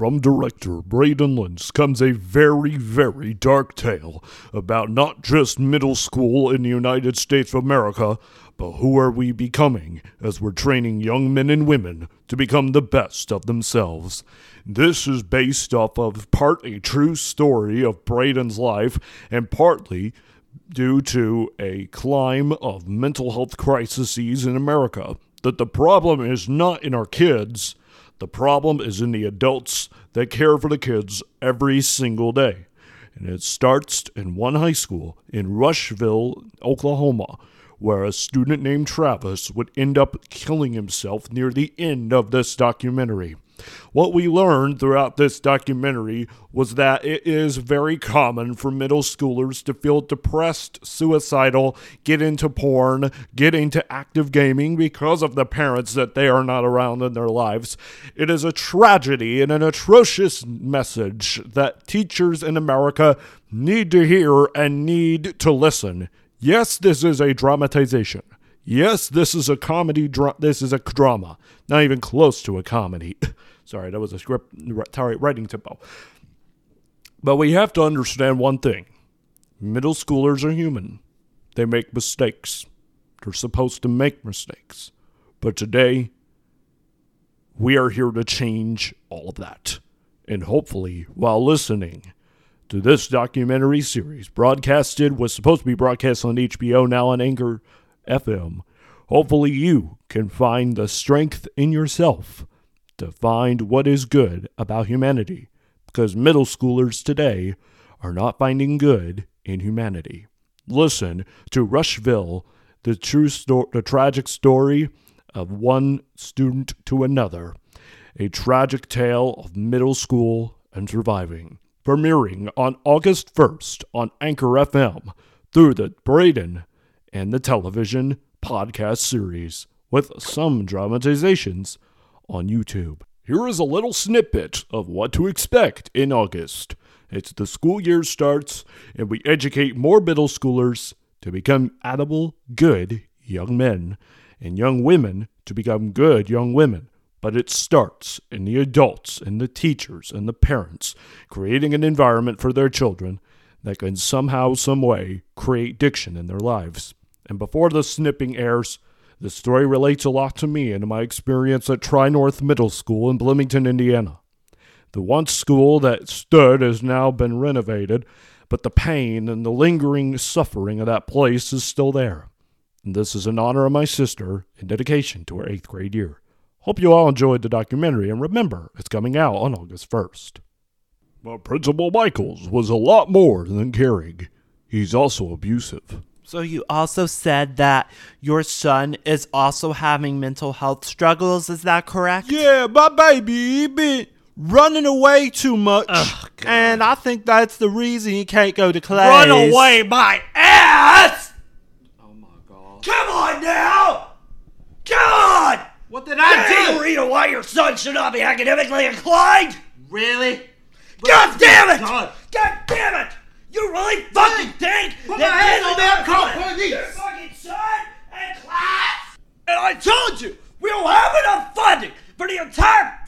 From director Braydyn Lynch comes a very, very dark tale about not just middle school in the United States of America, but who are we becoming as we're training young men and women to become the best of themselves. This is based off of part a true story of Braydyn's life and partly due to a climb of mental health crises in America. That the problem is not in our kids, the problem is in the adults that care for the kids every single day. And it starts in one high school in Rushville, Oklahoma, where a student named Travis would end up killing himself near the end of this documentary. What we learned throughout this documentary was that it is very common for middle schoolers to feel depressed, suicidal, get into porn, get into active gaming because of the parents that they are not around in their lives. It is a tragedy and an atrocious message that teachers in America need to hear and need to listen. Yes, this is a dramatization. Yes, this is a comedy. Dra- this is a drama. Not even close to a comedy. Sorry, that was a script writing tempo. But we have to understand one thing middle schoolers are human, they make mistakes. They're supposed to make mistakes. But today, we are here to change all of that. And hopefully, while listening to this documentary series, broadcasted, was supposed to be broadcast on HBO, now on Anchor FM, hopefully you can find the strength in yourself to find what is good about humanity because middle schoolers today are not finding good in humanity. Listen to Rushville, the true sto- the tragic story of one student to another, a tragic tale of middle school and surviving. Premiering on August 1st on Anchor FM through the Braydyn and the television podcast series with some dramatizations on YouTube. Here is a little snippet of what to expect in August. It's the school year starts, and we educate more middle schoolers to become edible, good young men, and young women to become good young women. But it starts in the adults and the teachers and the parents creating an environment for their children that can somehow, some way create diction in their lives. And before the snipping airs, the story relates a lot to me and my experience at Tri North Middle School in Bloomington, Indiana. The once school that stood has now been renovated, but the pain and the lingering suffering of that place is still there. And this is in honor of my sister in dedication to her eighth grade year. Hope you all enjoyed the documentary, and remember, it's coming out on August 1st. But Principal Michaels was a lot more than caring. He's also abusive. So you also said that your son is also having mental health struggles. Is that correct? Yeah, my baby he been running away too much, Ugh, and I think that's the reason he can't go to class. Run away my ass! Oh my god! Come on now! Come on! What did I do? You reason why your son should not be academically inclined? Really? God damn it! God, god damn it! You really fucking think Put that my hands on that call police! Your fucking son and class! And I told you, we don't have enough funding for the entire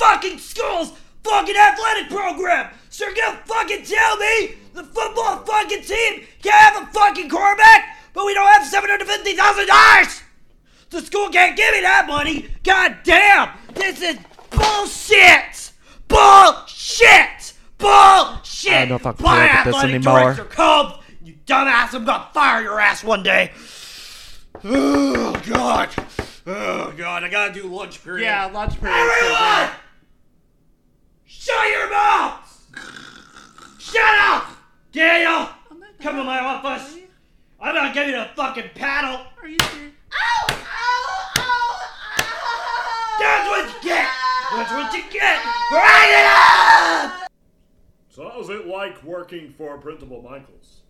fucking fucking athletic program! So you're gonna fucking tell me the football fucking team can't have a fucking quarterback, but we don't have $750,000! The school can't give me that money! God damn! This is bullshit! Bullshit! Bullshit! I don't know if I can put up with this anymore. Come, you dumbass! I'm gonna fire your ass one day. Oh god! Oh god! I gotta do lunch period. Yeah, lunch period. Everyone! Shut your mouth! Shut up! Daniel! Come to my office. I'm gonna give you a fucking paddle. Are you serious? Ow! Ow! Ow! Ow! That's what you get! That's what you get for hanging up! So, how's it like working for Principal Michaels?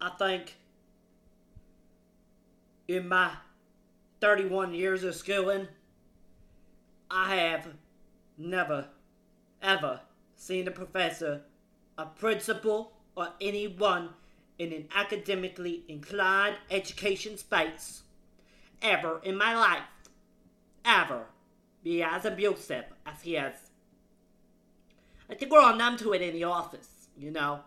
I think in my 31 years of schooling, I have never, ever seen a professor, a principal, or anyone in an academically inclined education space ever in my life ever be as abusive as he is. I think we're all numb to it in the office, you know?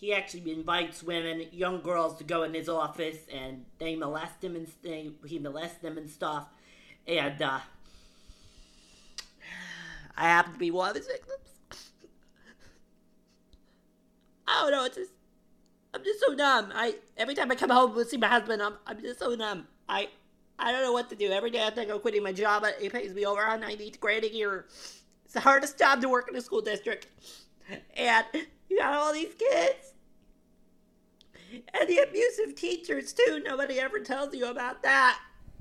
He actually invites women, young girls, to go in his office and they molest him and they, he molests them and stuff. And, uh, I happen to be one of his victims. I don't know, it's just, I'm just so numb. I, every time I come home and see my husband, I'm, I'm just so numb. I, I don't know what to do. Every day I think I'm quitting my job. It pays me over 90 grand a year. It's the hardest job to work in a school district. And you got all these kids. And the abusive teachers, too. Nobody ever tells you about that.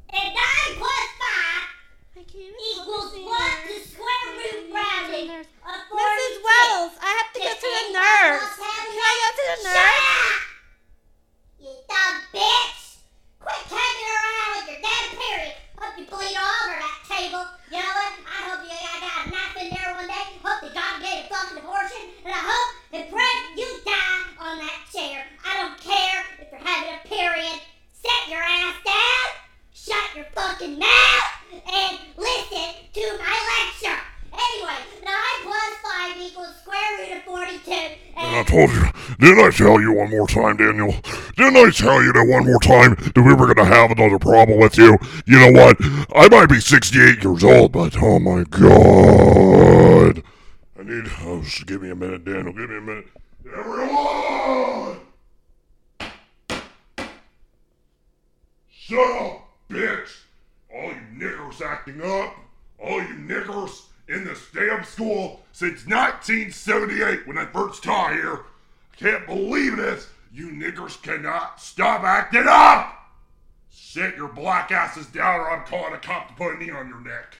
And 9 plus 5 I can't equals what the square root rounding of 42. Mrs. Wells, I have to go to the nurse. Can I go to the Shut nurse? up! You dumb bitch! Quit hanging around with your damn period. Hope you bleed all over that table. You know what? I hope you I got a knife in there one day. Hope that God gave a fucking abortion. And I hope and pray you die on that chair. I don't care if you're having a period. Sit your ass down. Shut your fucking mouth and listen to my lecture. Anyway, 9 plus 5 equals square root of 42. And I told you, didn't I tell you one more time, Daniel? Didn't I tell you that one more time that we were gonna have another problem with you? You know what? I might be 68 years old, but oh my god. I need, oh, just give me a minute, Daniel, give me a minute. Everyone! Shut up, bitch! All you niggers acting up, all you niggers in this damn school since 1978 when I first taught here. I can't believe this. You niggers cannot stop acting up! Sit your black asses down or I'm calling a cop to put a knee on your neck.